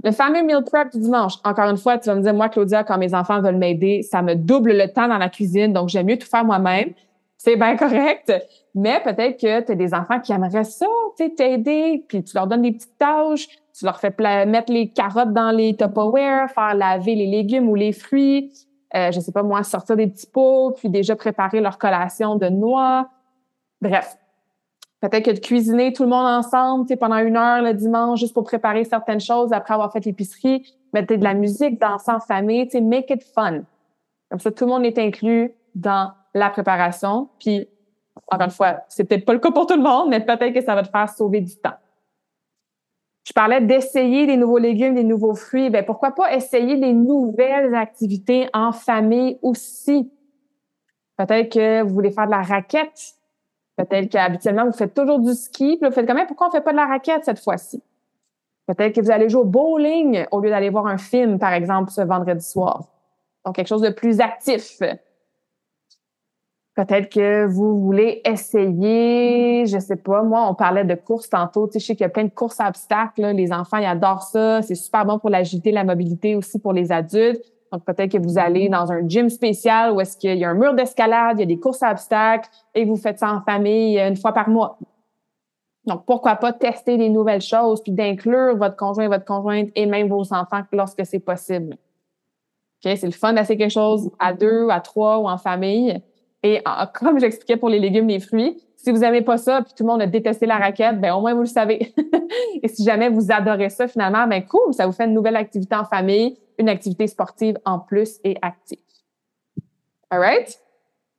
Le fameux meal prep du dimanche. Encore une fois, tu vas me dire, moi, Claudia, quand mes enfants veulent m'aider, ça me double le temps dans la cuisine, donc j'aime mieux tout faire moi-même. C'est bien correct. Mais peut-être que tu as des enfants qui aimeraient ça, t'aider, puis tu leur donnes des petites tâches, tu leur fais mettre les carottes dans les Tupperware, faire laver les légumes ou les fruits, euh, je sais pas moi, sortir des petits pots, puis déjà préparer leur collation de noix. Bref, peut-être que de cuisiner tout le monde ensemble, pendant une heure le dimanche, juste pour préparer certaines choses après avoir fait l'épicerie, mettre de la musique, danser en famille, tu make it fun. Comme ça, tout le monde est inclus dans la préparation. Puis, encore une fois, c'est peut-être pas le cas pour tout le monde, mais peut-être que ça va te faire sauver du temps. Je parlais d'essayer des nouveaux légumes, des nouveaux fruits. Ben pourquoi pas essayer des nouvelles activités en famille aussi? Peut-être que vous voulez faire de la raquette. Peut-être qu'habituellement, vous faites toujours du ski. Puis vous faites quand même, pourquoi on fait pas de la raquette cette fois-ci? Peut-être que vous allez jouer au bowling au lieu d'aller voir un film, par exemple, ce vendredi soir. Donc, quelque chose de plus actif. Peut-être que vous voulez essayer, je sais pas, moi, on parlait de courses tantôt. Tu sais, je sais qu'il y a plein de courses à obstacles. Les enfants, ils adorent ça. C'est super bon pour l'agilité, la mobilité aussi pour les adultes. Donc, peut-être que vous allez dans un gym spécial où est-ce qu'il y a un mur d'escalade, il y a des courses à obstacles et vous faites ça en famille une fois par mois. Donc, pourquoi pas tester des nouvelles choses puis d'inclure votre conjoint, votre conjointe et même vos enfants lorsque c'est possible. OK? C'est le fun d'essayer quelque chose à deux, à trois ou en famille. Et comme j'expliquais pour les légumes, les fruits, si vous n'aimez pas ça, puis tout le monde a détesté la raquette, ben au moins vous le savez. et si jamais vous adorez ça, finalement, ben cool, ça vous fait une nouvelle activité en famille, une activité sportive en plus et active. All right?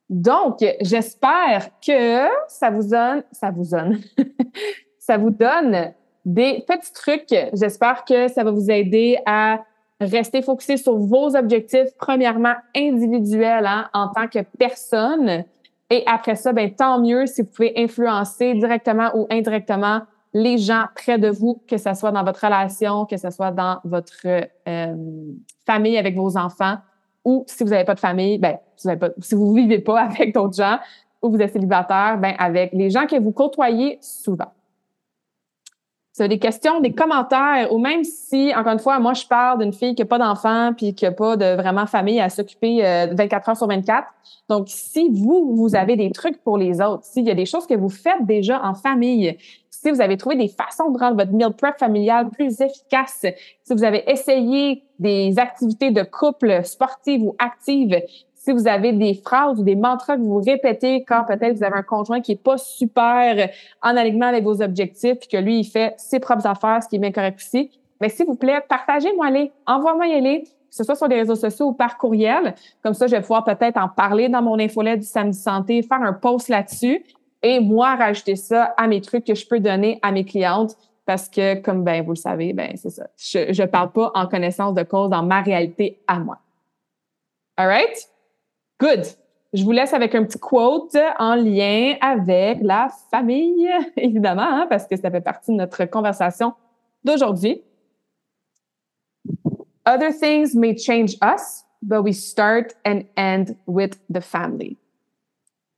Donc, j'espère que ça vous donne, ça vous donne, ça vous donne des petits trucs. J'espère que ça va vous aider à Restez focusé sur vos objectifs, premièrement individuels hein, en tant que personne. Et après ça, ben, tant mieux si vous pouvez influencer directement ou indirectement les gens près de vous, que ce soit dans votre relation, que ce soit dans votre euh, famille avec vos enfants, ou si vous n'avez pas de famille, ben, si vous ne si vivez pas avec d'autres gens, ou vous êtes célibataire, ben, avec les gens que vous côtoyez souvent des questions, des commentaires, ou même si, encore une fois, moi, je parle d'une fille qui n'a pas d'enfant puis qui n'a pas de vraiment famille à s'occuper 24 euh, heures sur 24. Donc, si vous, vous avez des trucs pour les autres, s'il y a des choses que vous faites déjà en famille, si vous avez trouvé des façons de rendre votre meal prep familial plus efficace, si vous avez essayé des activités de couple sportives ou actives, si vous avez des phrases ou des mantras que vous répétez quand peut-être vous avez un conjoint qui est pas super en alignement avec vos objectifs puis que lui, il fait ses propres affaires, ce qui est bien correct aussi, mais s'il vous plaît, partagez-moi les, envoie-moi les, que ce soit sur les réseaux sociaux ou par courriel. Comme ça, je vais pouvoir peut-être en parler dans mon infolette du samedi santé, faire un post là-dessus et moi rajouter ça à mes trucs que je peux donner à mes clientes parce que, comme ben vous le savez, ben c'est ça. Je, je parle pas en connaissance de cause dans ma réalité à moi. All right? Good. Je vous laisse avec un petit quote en lien avec la famille, évidemment, hein, parce que ça fait partie de notre conversation d'aujourd'hui. Other things may change us, but we start and end with the family.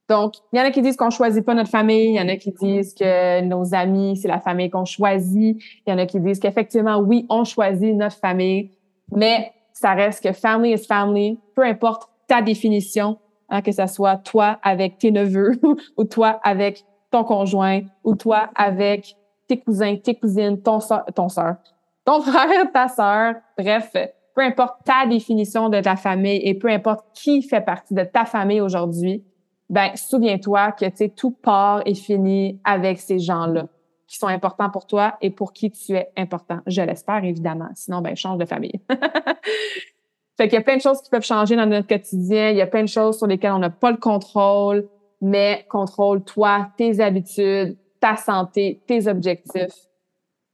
Donc, il y en a qui disent qu'on choisit pas notre famille, il y en a qui disent que nos amis, c'est la famille qu'on choisit, il y en a qui disent qu'effectivement, oui, on choisit notre famille, mais ça reste que family is family, peu importe ta définition, hein, que ce soit toi avec tes neveux ou toi avec ton conjoint ou toi avec tes cousins, tes cousines, ton soeur, ton frère, ta soeur, bref, peu importe ta définition de ta famille et peu importe qui fait partie de ta famille aujourd'hui, ben souviens-toi que tu tout part et fini avec ces gens-là qui sont importants pour toi et pour qui tu es important. Je l'espère évidemment. Sinon, ben change de famille. Fait qu'il y a plein de choses qui peuvent changer dans notre quotidien. Il y a plein de choses sur lesquelles on n'a pas le contrôle, mais contrôle-toi, tes habitudes, ta santé, tes objectifs.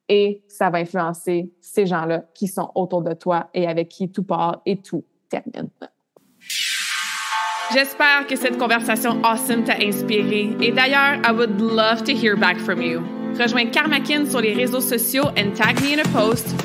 Et ça va influencer ces gens-là qui sont autour de toi et avec qui tout part et tout termine. J'espère que cette conversation awesome t'a inspiré. Et d'ailleurs, I would love to hear back from you. Rejoins Karmakin sur les réseaux sociaux and tag me in a post